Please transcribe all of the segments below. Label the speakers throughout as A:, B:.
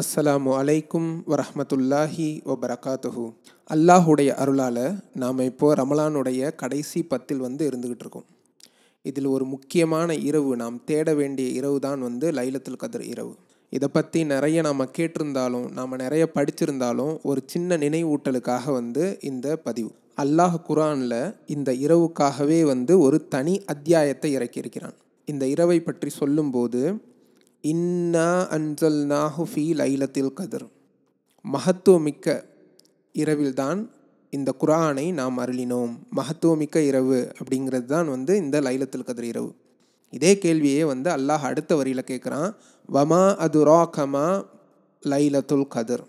A: அஸ்ஸலாமு அலைக்கும் வரஹ்மத்துல்லாஹி வபரகாத்துஹு அல்லாஹுடைய அருளால் நாம் இப்போது ரமலானுடைய கடைசி பத்தில் வந்து இருந்துக்கிட்டு இருக்கோம். இதில் ஒரு முக்கியமான இரவு நாம் தேட வேண்டிய இரவு தான் வந்து லைலத்துல் கதிர் இரவு. இதை பற்றி நிறைய நாம் கேட்டிருந்தாலும் நாம் நிறைய படிச்சிருந்தாலும் ஒரு சின்ன நினைவூட்டலுக்காக வந்து இந்த பதிவு. அல்லாஹ் குரானில் இந்த இரவுக்காகவே வந்து ஒரு தனி அத்தியாயத்தை இறக்கியிருக்கிறான். இந்த இரவை பற்றி சொல்லும்போது இன்னா அன்சல் நாஹுஃபி லைலத்தில் கதிர். மகத்துவமிக்க இரவில்தான் இந்த குரானை நாம் அருளினோம். மகத்துவமிக்க இரவு அப்படிங்கிறது தான் வந்து இந்த லைலத்தில் கதிர் இரவு. இதே கேள்வியே வந்து அல்லாஹ் அடுத்த வரியில் கேட்குறான் வமா அது ராகமா லைலத்துல் கதிர்?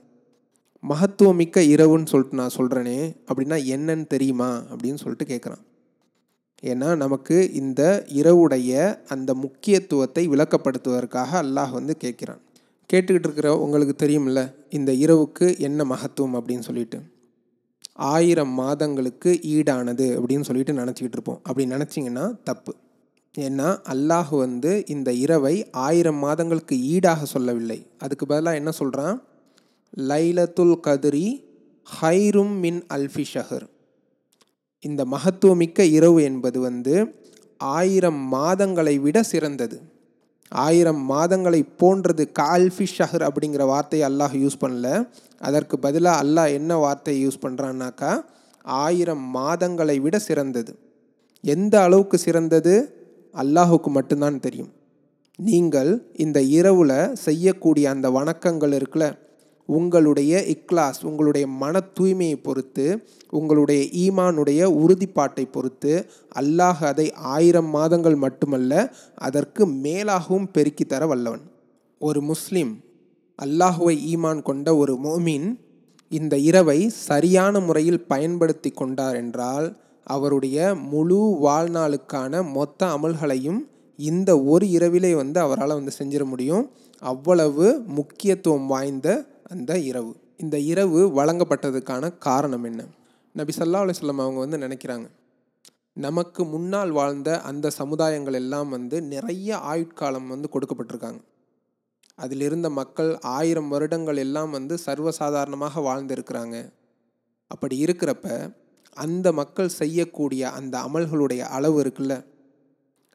A: மகத்துவமிக்க இரவுன்னு சொல்லிட்டு நான் சொல்கிறேனே அப்படின்னா என்னன்னு தெரியுமா அப்படின்னு சொல்லிட்டு கேட்குறான் ஏன்னா நமக்கு இந்த இரவுடைய அந்த முக்கியத்துவத்தை விளக்கப்படுத்துவதற்காக அல்லாஹ் வந்து கேட்குறான். கேட்டுக்கிட்டு இருக்கிற உங்களுக்கு தெரியும்ல இந்த இரவுக்கு என்ன மகத்துவம் அப்படின்னு சொல்லிட்டு. ஆயிரம் மாதங்களுக்கு ஈடானது அப்படின்னு சொல்லிட்டு நினச்சிக்கிட்டு இருப்போம். அப்படி நினச்சிங்கன்னா தப்பு. ஏன்னா அல்லாஹ் வந்து இந்த இரவை ஆயிரம் மாதங்களுக்கு ஈடாக சொல்லவில்லை. அதுக்கு பதிலாக என்ன சொல்கிறான் லைலத்துல் கதிரி ஹைரும் மின் அல்ஃபி ஷஹர். இந்த மகத்துவமிக்க இரவு என்பது வந்து ஆயிரம் மாதங்களை விட சிறந்தது. ஆயிரம் மாதங்களை போன்றது கால்ஃபி ஷஹர் அப்படிங்கிற வார்த்தையை அல்லாஹ் யூஸ் பண்ணல. அதற்கு பதிலாக அல்லாஹ் என்ன வார்த்தையை யூஸ் பண்ணுறான்னாக்கா ஆயிரம் மாதங்களை விட சிறந்தது. எந்த அளவுக்கு சிறந்தது? அல்லாஹுக்கு மட்டும்தான் தெரியும். நீங்கள் இந்த இரவில் செய்யக்கூடிய அந்த வணக்கங்கள் இருக்குல்ல உங்களுடைய இக்லாஸ் உங்களுடைய மன தூய்மையை பொறுத்து உங்களுடைய ஈமானுடைய உறுதிப்பாட்டை பொறுத்து அல்லாஹ் அதை ஆயிரம் மாதங்கள் மட்டுமல்ல அதற்கு மேலாகவும் பெருக்கி தர வல்லவன். ஒரு முஸ்லீம் அல்லாஹுவை ஈமான் கொண்ட ஒரு மோமின் இந்த இரவை சரியான முறையில் பயன்படுத்தி கொண்டார் என்றால் அவருடைய முழு வாழ்நாளுக்கான மொத்த அமல்களையும் இந்த ஒரு இரவிலே வந்து அவரால் வந்து செஞ்சிட முடியும். அவ்வளவு முக்கியத்துவம் வாய்ந்த அந்த இரவு. இந்த இரவு வழங்கப்பட்டதுக்கான காரணம் என்ன? நபி சல்லா அலுவலம் அவங்க வந்து நினைக்கிறாங்க. நமக்கு முன்னால் வாழ்ந்த அந்த சமுதாயங்கள் எல்லாம் வந்து நிறைய ஆயுட்காலம் வந்து கொடுக்கப்பட்டிருக்காங்க. அதில் இருந்த மக்கள் ஆயிரம் வருடங்கள் எல்லாம் வந்து சர்வசாதாரணமாக வாழ்ந்திருக்கிறாங்க. அப்படி இருக்கிறப்ப அந்த மக்கள் செய்யக்கூடிய அந்த அமல்களுடைய அளவு இருக்குல்ல?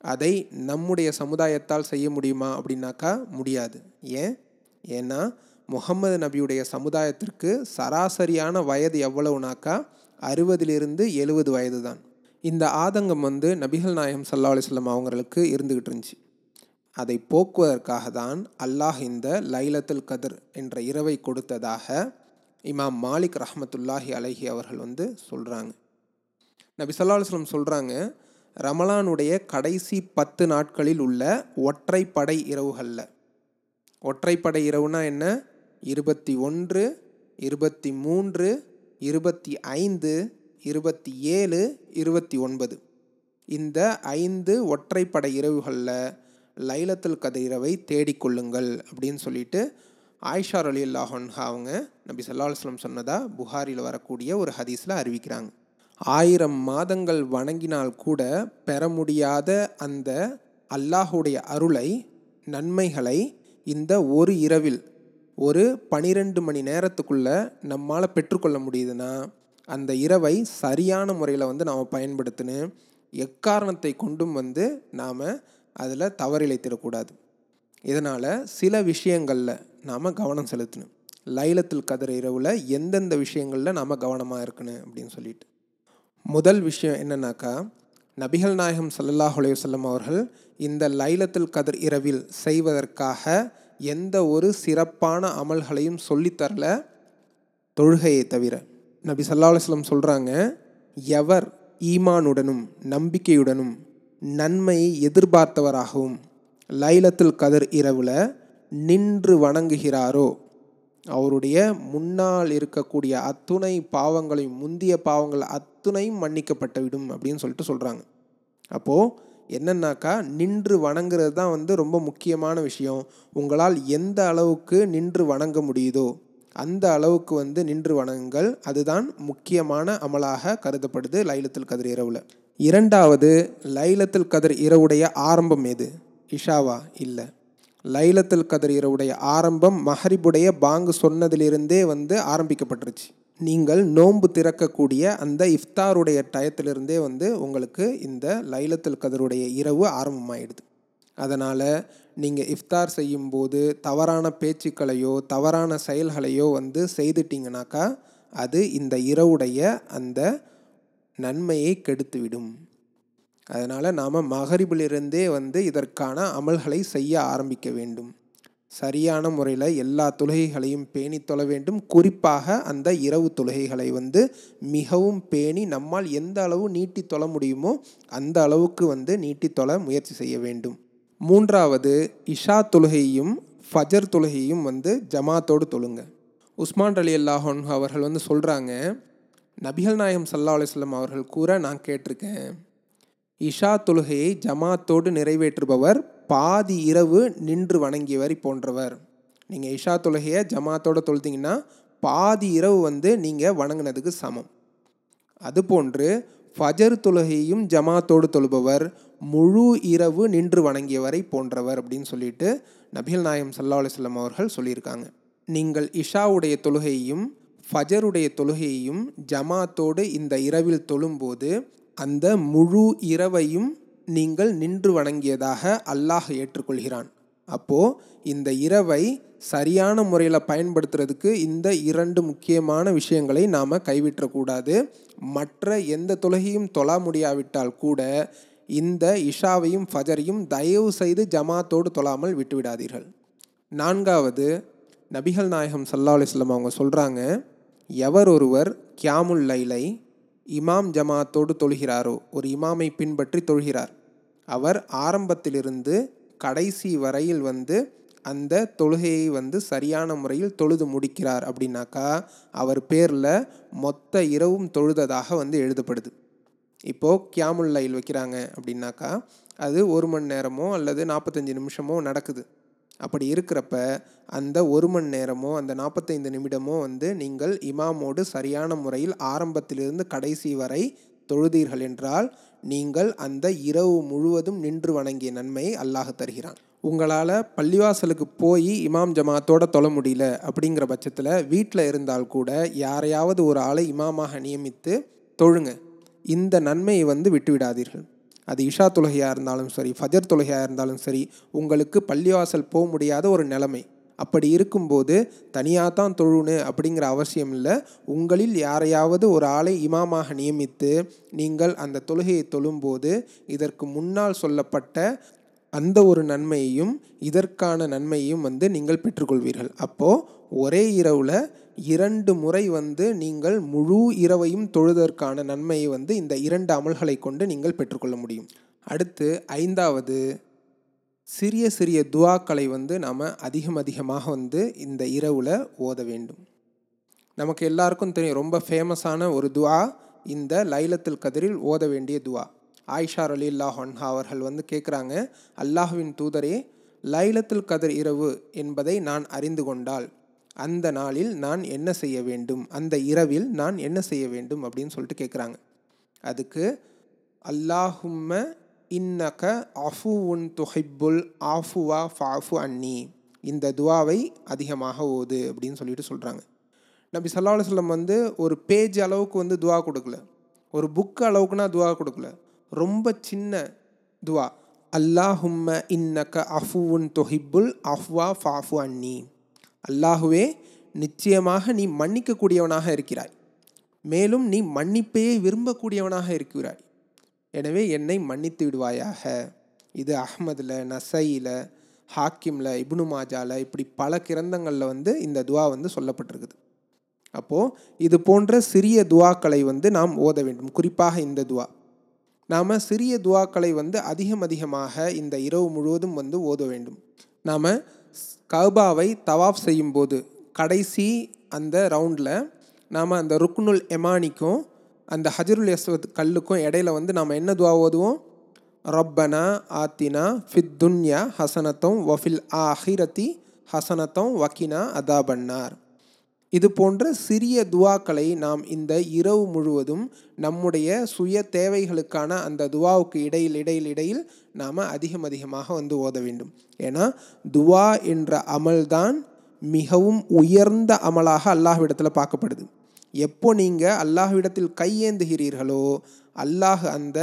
A: அதை நம்முடைய சமுதாயத்தால் செய்ய முடியுமா அப்படின்னாக்கா முடியாது. ஏன்? ஏன்னா முகமது நபியுடைய சமுதாயத்திற்கு சராசரியான வயது எவ்வளவுனாக்கா அறுபதிலிருந்து எழுபது வயது தான் இந்த ஆதங்கம் வந்து நபிகள் நாயகம் சல்லா அலிஸ்லாம் அவங்களுக்கு இருந்துக்கிட்டு இருந்துச்சு. அதை போக்குவதற்காக தான் அல்லாஹ் இந்த லைலத்துல் கதிர் என்ற இரவை கொடுத்ததாக இமாம் மாலிக் ரஹமத்துல்லாஹி அலஹி அவர்கள் வந்து சொல்கிறாங்க நபி சொல்லா அலுவலம் சொல்கிறாங்க ரமலானுடைய கடைசி பத்து நாட்களில் உள்ள ஒற்றைப்படை இரவுகளில். ஒற்றைப்படை இரவுனா என்ன? இருபத்தி ஒன்று இருபத்தி மூன்று இருபத்தி ஐந்து இருபத்தி ஏழு இருபத்தி ஒன்பது. இந்த ஐந்து ஒற்றைப்படை இரவுகளில் லைலத்துல் கதிரவை தேடிக்கொள்ளுங்கள் அப்படின்னு சொல்லிட்டு ஆயிஷார் அலி அல்லாஹன்ஹா அவங்க நபி சல்லா அலுவலம் சொன்னதாக புகாரில் வரக்கூடிய ஒரு ஹதீஸில் அறிவிக்கிறாங்க. ஆயிரம் மாதங்கள் வணங்கினால் கூட பெற முடியாத அந்த அல்லாஹுடைய அருளை நன்மைகளை இந்த ஒரு இரவில் ஒரு பனிரெண்டு மணி நேரத்துக்குள்ளே நம்மால் பெற்றுக்கொள்ள முடியுதுன்னா அந்த இரவை சரியான முறையில் வந்து நாம் பயன்படுத்தினு எக்காரணத்தை கொண்டும் வந்து நாம் அதில் தவறிழைத்திடக்கூடாது இதனால் சில விஷயங்களில் நாம் கவனம் செலுத்தணும். லைலத்தில் கதிர இரவில் எந்தெந்த விஷயங்களில் நாம் கவனமாக இருக்கணும் அப்படின்னு சொல்லிட்டு. முதல் விஷயம் என்னன்னாக்கா நபிகள் நாயகம் சல்லாஹ் அலையுசல்லம் அவர்கள் இந்த லைலத்தில் கதிர் இரவில் செய்வதற்காக எந்த ஒரு சிறப்பான அமல்களையும் சொல்லித்தரல தொழுகையை தவிர. நபி சல்லா அலுவலம் சொல்கிறாங்க எவர் ஈமானுடனும் நம்பிக்கையுடனும் நன்மையை எதிர்பார்த்தவராகவும் லைலத்துல் கதிர் இரவில் நின்று வணங்குகிறாரோ அவருடைய முன்னால் இருக்கக்கூடிய அத்துணை பாவங்களையும் முந்திய பாவங்கள் அத்துணையும் மன்னிக்கப்பட்டுவிடும் அப்படின்னு சொல்லிட்டு சொல்கிறாங்க அப்போது என்னன்னாக்கா நின்று வணங்குறது தான் வந்து ரொம்ப முக்கியமான விஷயம். உங்களால் எந்த அளவுக்கு நின்று வணங்க முடியுதோ அந்த அளவுக்கு வந்து நின்று வணங்குங்கள். அதுதான் முக்கியமான அமலாக கருதப்படுது லைலத்தில் கதிர் இரவில். இரண்டாவது லைலத்தில் கதிர் இரவுடைய ஆரம்பம் எது? இஷாவா? இல்லை. லைலத்தில் கதிர் இரவுடைய ஆரம்பம் மஹரிபுடைய பாங்கு சொன்னதிலிருந்தே வந்து ஆரம்பிக்கப்பட்டுருச்சு. நீங்கள் நோன்பு திறக்கக்கூடிய அந்த இஃப்தாருடைய டயத்திலிருந்தே வந்து உங்களுக்கு இந்த லைலத்துல் கதருடைய இரவு ஆரம்பமாயிடுது. அதனால் நீங்கள் இஃப்தார் செய்யும்போது தவறான பேச்சுக்களையோ தவறான செயல்களையோ வந்து செய்துட்டிங்கனாக்கா அது இந்த இரவுடைய அந்த நன்மையை கெடுத்துவிடும். அதனால் நாம் மகரிபிலிருந்தே வந்து இதற்கான அமல்களை செய்ய ஆரம்பிக்க வேண்டும். சரியான முறையில் எல்லா தொழுகைகளையும் பேணி தொழ வேண்டும். குறிப்பாக அந்த இரவு தொழுகைகளை வந்து மிகவும் பேணி நம்மால் எந்த அளவு நீட்டி தொழ முடியுமோ அந்த அளவுக்கு வந்து நீட்டி தொழ முயற்சி செய்ய வேண்டும். மூன்றாவது இஷா தொழுகையும் ஃபஜர் தொழுகையும் வந்து ஜமாத்தோடு தொழுங்க. உஸ்மான் அலி அல்லாஹன் அவர்கள் வந்து சொல்கிறாங்க நபிகள் நாயகம் சல்லா அலுவலம் அவர்கள் கூற நான் கேட்டிருக்கேன் இஷா தொழுகையை ஜமாத்தோடு நிறைவேற்றுபவர் பாதி இரவு நின்று வணங்கியவர் போன்றவர் நீங்கள் இஷா தொழுகையை ஜமாத்தோடு தொழுதிங்கன்னா பாதி இரவு வந்து நீங்கள் வணங்கினதுக்கு சமம். அதுபோன்று ஃபஜர் தொழுகையும் ஜமாத்தோடு தொழுபவர் முழு இரவு நின்று வணங்கியவரை போன்றவர் அப்படின்னு சொல்லிட்டு நபிகள் நாயம் சல்லா அலுவலம் அவர்கள் சொல்லியிருக்காங்க. நீங்கள் இஷாவுடைய தொழுகையையும் ஃபஜருடைய தொழுகையையும் ஜமாத்தோடு இந்த இரவில் தொழும்போது அந்த முழு இரவையும் நீங்கள் நின்று வணங்கியதாக அல்லாஹ் ஏற்றுக்கொள்கிறான். அப்போது இந்த இரவை சரியான முறையில் பயன்படுத்துறதுக்கு இந்த இரண்டு முக்கியமான விஷயங்களை நாம் கைவிட்டக்கூடாது. மற்ற எந்த தொழுகையும் தொழ முடியாவிட்டால் கூட இந்த இஷாவையும் ஃபஜரையும் தயவு செய்து ஜமாத்தோடு தொழாமல் விட்டுவிடாதீர்கள். நான்காவது நபிகள் நாயகம் சல்லா அலிஸ்லம் அவங்க சொல்கிறாங்க எவர் ஒருவர் கியாமுல் லைலை இமாம் ஜமாத்தோடு தொழுகிறாரோ? ஒரு இமாமை பின்பற்றி தொழுகிறார். அவர் ஆரம்பத்திலிருந்து கடைசி வரையில் வந்து அந்த தொழுகையை வந்து சரியான முறையில் தொழுது முடிக்கிறார் அப்படின்னாக்கா அவர் பேரில் மொத்த இரவும் தொழுததாக வந்து எழுதப்படுது. இப்போது கியாமுல் லைல் வைக்கிறாங்க அப்படின்னாக்கா அது ஒரு மணி நேரமோ அல்லது நாற்பத்தஞ்சு நிமிஷமோ நடக்குது. அப்படி இருக்கிறப்ப அந்த ஒரு மணி நேரமோ அந்த நாற்பத்தைந்து நிமிடமோ வந்து நீங்கள் இமாமோடு சரியான முறையில் ஆரம்பத்திலிருந்து கடைசி வரை தொழுதீர்கள் என்றால் நீங்கள் அந்த இரவு முழுவதும் நின்று வணங்கிய நன்மையை அல்லாஹ் தருகிறான். உங்களால் பள்ளிவாசலுக்கு போய் இமாம் ஜமாத்தோட தொழ முடியல அப்படிங்கிற பட்சத்தில் வீட்டில் இருந்தால் கூட யாரையாவது ஒரு ஆளை இமாமாக நியமித்து தொழுங்க. இந்த நன்மையை வந்து விட்டுவிடாதீர்கள். அது இஷா தொழுகையாக இருந்தாலும் சரி ஃபஜர் தொழுகையாக இருந்தாலும் சரி உங்களுக்கு பள்ளிவாசல் போக முடியாத ஒரு நிலைமை. அப்படி இருக்கும்போது தனியாக தான் தொழுணு அப்படிங்கிற அவசியம் இல்லை. உங்களில் யாரையாவது ஒரு ஆளை இமாமாக நியமித்து நீங்கள் அந்த தொழுகையை தொழும்போது இதற்கு முன்னால் சொல்லப்பட்ட அந்த ஒரு நன்மையையும் இதற்கான நன்மையையும் வந்து நீங்கள் பெற்றுக்கொள்வீர்கள். அப்போது ஒரே இரவில் இரண்டு முறை வந்து நீங்கள் முழு இரவையும் தொழுதற்கான நன்மையை வந்து இந்த இரண்டு அமல்களை கொண்டு நீங்கள் பெற்றுக்கொள்ள முடியும். அடுத்து ஐந்தாவது சிறிய சிறிய துவாக்களை வந்து நாம் அதிகம் அதிகமாக வந்து இந்த இரவில் ஓத வேண்டும். நமக்கு எல்லாருக்கும் தெரியும் ரொம்ப ஃபேமஸான ஒரு துவா இந்த லைலத்தில் கதிரில் ஓத வேண்டிய துவா. ஆயிஷா அலி அல்லாஹன்ஹா அவர்கள் வந்து கேட்குறாங்க அல்லாஹுவின் தூதரே லைலத்துல் கதிர் இரவு என்பதை நான் அறிந்து கொண்டால் அந்த நாளில் நான் என்ன செய்ய வேண்டும்? அந்த இரவில் நான் என்ன செய்ய வேண்டும்? அப்படின்னு சொல்லிட்டு கேட்குறாங்க அதுக்கு அல்லாஹும்ம இன்னக அஃபுவுன் துஹிப்புல் ஆஃபுவா ஃபாஃபு அன்னி. இந்த துவாவை அதிகமாக ஓது அப்படின்னு சொல்லிட்டு சொல்கிறாங்க நபி சல்லா சொல்லம் வந்து ஒரு பேஜ் அளவுக்கு வந்து துவா கொடுக்கல. ஒரு புக் அளவுக்குனா துவா கொடுக்கல. ரொம்ப சின்ன துவா. அல்லாஹும்ம இன்னக்க அஃபுவுன் தொஹிப்புல் அஃப்வா ஃபாஃபு அன்னி. அல்லாஹுவே நிச்சயமாக நீ மன்னிக்கக்கூடியவனாக இருக்கிறாய். மேலும் நீ மன்னிப்பையே விரும்பக்கூடியவனாக இருக்கிறாய். எனவே என்னை மன்னித்து விடுவாயாக. இது அஹ்மதில் நசையில் ஹாக்கிமில் இப்னு மாஜாவில் இப்படி பல கிரந்தங்களில் வந்து இந்த துவா வந்து சொல்லப்பட்டிருக்குது. அப்போது இது போன்ற சிறிய துவாக்களை வந்து நாம் ஓத வேண்டும். குறிப்பாக இந்த துவா. நாம் சிறிய துவாக்களை வந்து அதிகம் அதிகமாக இந்த இரவு முழுவதும் வந்து ஓத வேண்டும். நாம் கபாவை தவாஃப் செய்யும்போது கடைசி அந்த ரவுண்டில் நாம் அந்த ருக்னுல் எமானிக்கும் அந்த ஹஜருல் யஸ்வத் கல்லுக்கும் இடையில வந்து நாம் என்ன துவா ஓதுவோம்? ரப்பனா ஆத்தினா ஃபித் துன்யா ஹசனத்தம் வஃபில் ஆஹிரத்தி ஹசனத்தம் வக்கினா அதாபன்னார். இது போன்ற சிறிய துவாக்களை நாம் இந்த இரவு முழுவதும் நம்முடைய சுய தேவைகளுக்கான அந்த துவாவுக்கு இடையில் இடையில் இடையில் நாம் அதிகம் அதிகமாக வந்து ஓத வேண்டும். ஏன்னா துவா என்ற அமல்தான் மிகவும் உயர்ந்த அமலாக அல்லாஹ்விடத்தில் பார்க்கப்படுது. எப்போ நீங்கள் அல்லாஹ்விடத்தில் கையேந்துகிறீர்களோ அல்லாஹ் அந்த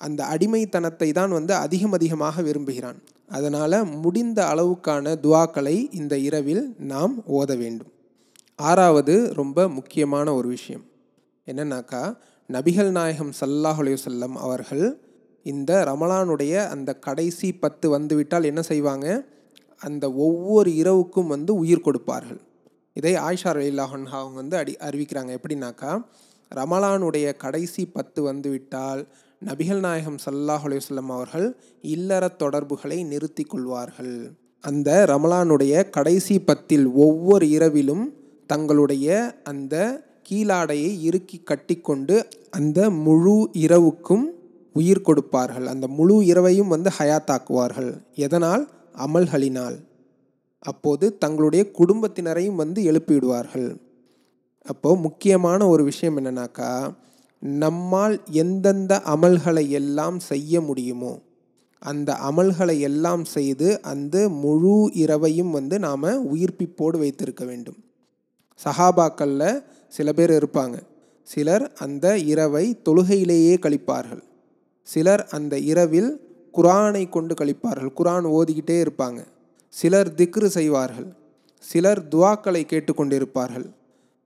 A: அந்த அடிமைத்தனத்தை தான் வந்து அதிகம் அதிகமாக விரும்புகிறான். அதனால் முடிந்த அளவுக்கான துவாக்களை இந்த இரவில் நாம் ஓத வேண்டும். ஆறாவது ரொம்ப முக்கியமான ஒரு விஷயம். என்னன்னாக்கா நபிகள் நாயகம் சல்லாஹ் அலையுசல்லம் அவர்கள் இந்த ரமலானுடைய அந்த கடைசி பத்து வந்துவிட்டால் என்ன செய்வாங்க? அந்த ஒவ்வொரு இரவுக்கும் வந்து உயிர் கொடுப்பார்கள். இதை ஆயிஷா அலில்லாஹன் அவங்க வந்து அடி அறிவிக்கிறாங்க. எப்படின்னாக்கா ரமலானுடைய கடைசி பத்து வந்துவிட்டால் நபிகள் நாயகம் சல்லாஹ் செல்லம் அவர்கள் இல்லற தொடர்புகளை நிறுத்தி கொள்வார்கள். அந்த ரமலானுடைய கடைசி பத்தில் ஒவ்வொரு இரவிலும் தங்களுடைய அந்த கீழாடையை இறுக்கி கட்டிக்கொண்டு அந்த முழு இரவுக்கும் உயிர் கொடுப்பார்கள். அந்த முழு இரவையும் வந்து ஹயாத்தாக்குவார்கள். எதனால்? அமல்களினால். அப்போது தங்களுடைய குடும்பத்தினரையும் வந்து எழுப்பிவிடுவார்கள். அப்போது முக்கியமான ஒரு விஷயம் என்னன்னாக்கா நம்மால் எந்தெந்த அமல்களை எல்லாம் செய்ய முடியுமோ அந்த அமல்களை எல்லாம் செய்து அந்த முழு இரவையும் வந்து நாம் உயிர்ப்பிப்போடு வைத்திருக்க வேண்டும். சஹாபாக்களில் சில பேர் இருப்பாங்க. சிலர் அந்த இரவை தொழுகையிலேயே கழிப்பார்கள். சிலர் அந்த இரவில் குரானை கொண்டு கழிப்பார்கள். குரான் ஓதிக்கிட்டே இருப்பாங்க. சிலர் திக்ரு செய்வார்கள். சிலர் துவாக்களை கேட்டுக்கொண்டிருப்பார்கள்.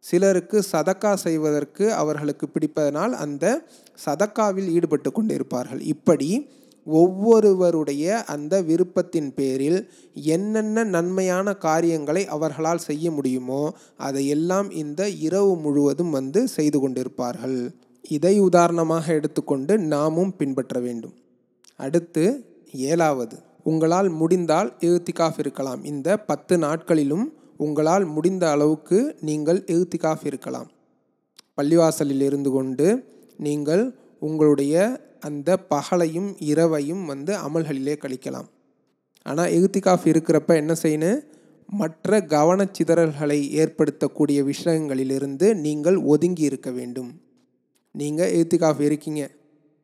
A: சிலருக்கு சதக்கா செய்வதற்கு அவர்களுக்கு பிடிப்பதனால் அந்த சதக்காவில் ஈடுபட்டு கொண்டிருப்பார்கள் இப்படி ஒவ்வொருவருடைய அந்த விருப்பத்தின் பேரில் என்னென்ன நன்மையான காரியங்களை அவர்களால் செய்ய முடியுமோ அதையெல்லாம் இந்த இரவு முழுவதும் வந்து செய்து கொண்டிருப்பார்கள். இதை உதாரணமாக எடுத்துக்கொண்டு நாமும் பின்பற்ற வேண்டும். அடுத்து ஏழாவது. உங்களால் முடிந்தால் எழுத்திகாஃப் இருக்கலாம். இந்த பத்து நாட்களிலும் உங்களால் முடிந்த அளவுக்கு நீங்கள் எழுத்திக்காஃப் இருக்கலாம். பள்ளிவாசலில் இருந்து கொண்டு நீங்கள் உங்களுடைய அந்த பகலையும் இரவையும் வந்து அமல்களிலே கழிக்கலாம். ஆனால் எகுத்திகாஃப் இருக்கிறப்ப என்ன செய்யணும் மற்ற கவனச்சிதறல்களை ஏற்படுத்தக்கூடிய விஷயங்களிலிருந்து நீங்கள் ஒதுங்கி இருக்க வேண்டும். நீங்கள் எகுத்திகாஃப் இருக்கீங்க.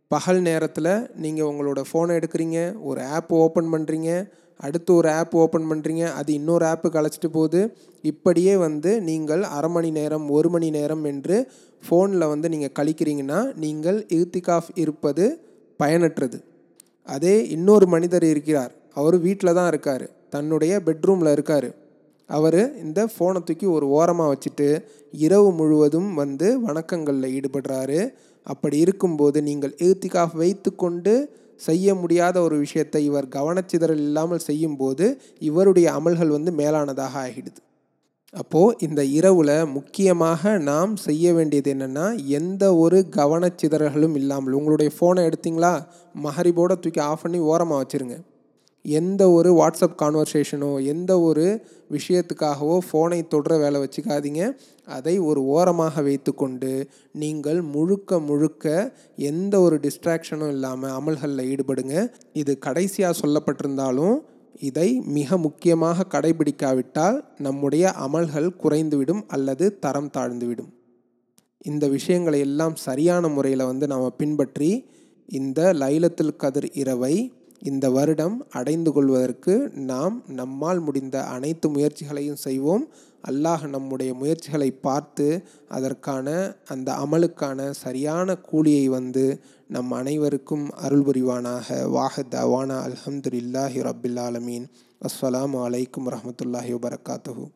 A: பகல் நேரத்தில் நீங்கள் உங்களோட ஃபோனை எடுக்கிறீங்க ஒரு ஆப் ஓப்பன் பண்ணுறீங்க அடுத்து ஒரு ஆப் ஓப்பன் பண்ணுறீங்க அது இன்னொரு ஆப்புக்கு அழைச்சிட்டு போகுது. இப்படியே வந்து நீங்கள் அரை மணி நேரம் ஒரு மணி நேரம் என்று ஃபோனில் வந்து நீங்கள் கழிக்கிறீங்கன்னா நீங்கள் இர்த்திகாஃப் இருப்பது பயனற்றது. அதே இன்னொரு மனிதர் இருக்கிறார். அவர் வீட்டில் தான் இருக்கார். தன்னுடைய பெட்ரூமில் இருக்கார். அவர் இந்த ஃபோனை தூக்கி ஒரு ஓரமாக வச்சுட்டு இரவு முழுவதும் வந்து வணக்கங்களில் ஈடுபடுறாரு. அப்படி இருக்கும்போது நீங்கள் இர்த்திகாஃப் வைத்து கொண்டு செய்ய முடியாத ஒரு விஷயத்தை இவர் கவனச்சிதறல் இல்லாமல் செய்யும்போது இவருடைய அமல்கள் வந்து மேலானதாக ஆகிடுது. அப்போது இந்த இரவில் முக்கியமாக நாம் செய்ய வேண்டியது என்னென்னா எந்த ஒரு கவனச்சிதறல்களும் இல்லாமல் உங்களுடைய ஃபோனை எடுத்தீங்களா? மஹரிபோட தூக்கி ஆஃப் பண்ணி ஓரமாக வச்சுருங்க. எந்த ஒரு வாட்ஸ்அப் கான்வர்சேஷனோ எந்த ஒரு விஷயத்துக்காகவோ ஃபோனை தொடுற வேலை வச்சுக்காதீங்க. அதை ஒரு ஓரமாக வைத்துக்கொண்டு நீங்கள் முழுக்க முழுக்க எந்த ஒரு டிஸ்ட்ராக்ஷனும் இல்லாமல் அமல்களில் ஈடுபடுங்க. இது கடைசியாக சொல்லப்பட்டிருந்தாலும் இதை மிக முக்கியமாக கடைபிடிக்காவிட்டால் நம்முடைய அமல்கள் குறைந்துவிடும் அல்லது தரம் தாழ்ந்துவிடும். இந்த விஷயங்களை எல்லாம் சரியான முறையில் வந்து நாம் பின்பற்றி இந்த லைலத்தில் கதிர் இரவை இந்த வருடம் அடைந்து கொள்வதற்கு நாம் நம்மால் முடிந்த அனைத்து முயற்சிகளையும் செய்வோம். அல்லாஹ் நம்முடைய முயற்சிகளை பார்த்து அதற்கான அந்த அமலுக்கான சரியான கூலியை வந்து நம் அனைவருக்கும் அருள் புரிவானாக. வாஹத் அவானா அலமதுல்லாஹி ரபில் ஆலமீன். அஸ்ஸலாம் அலைக்கும் வரமத்துல்லாஹி வபரகாத்துஹூ.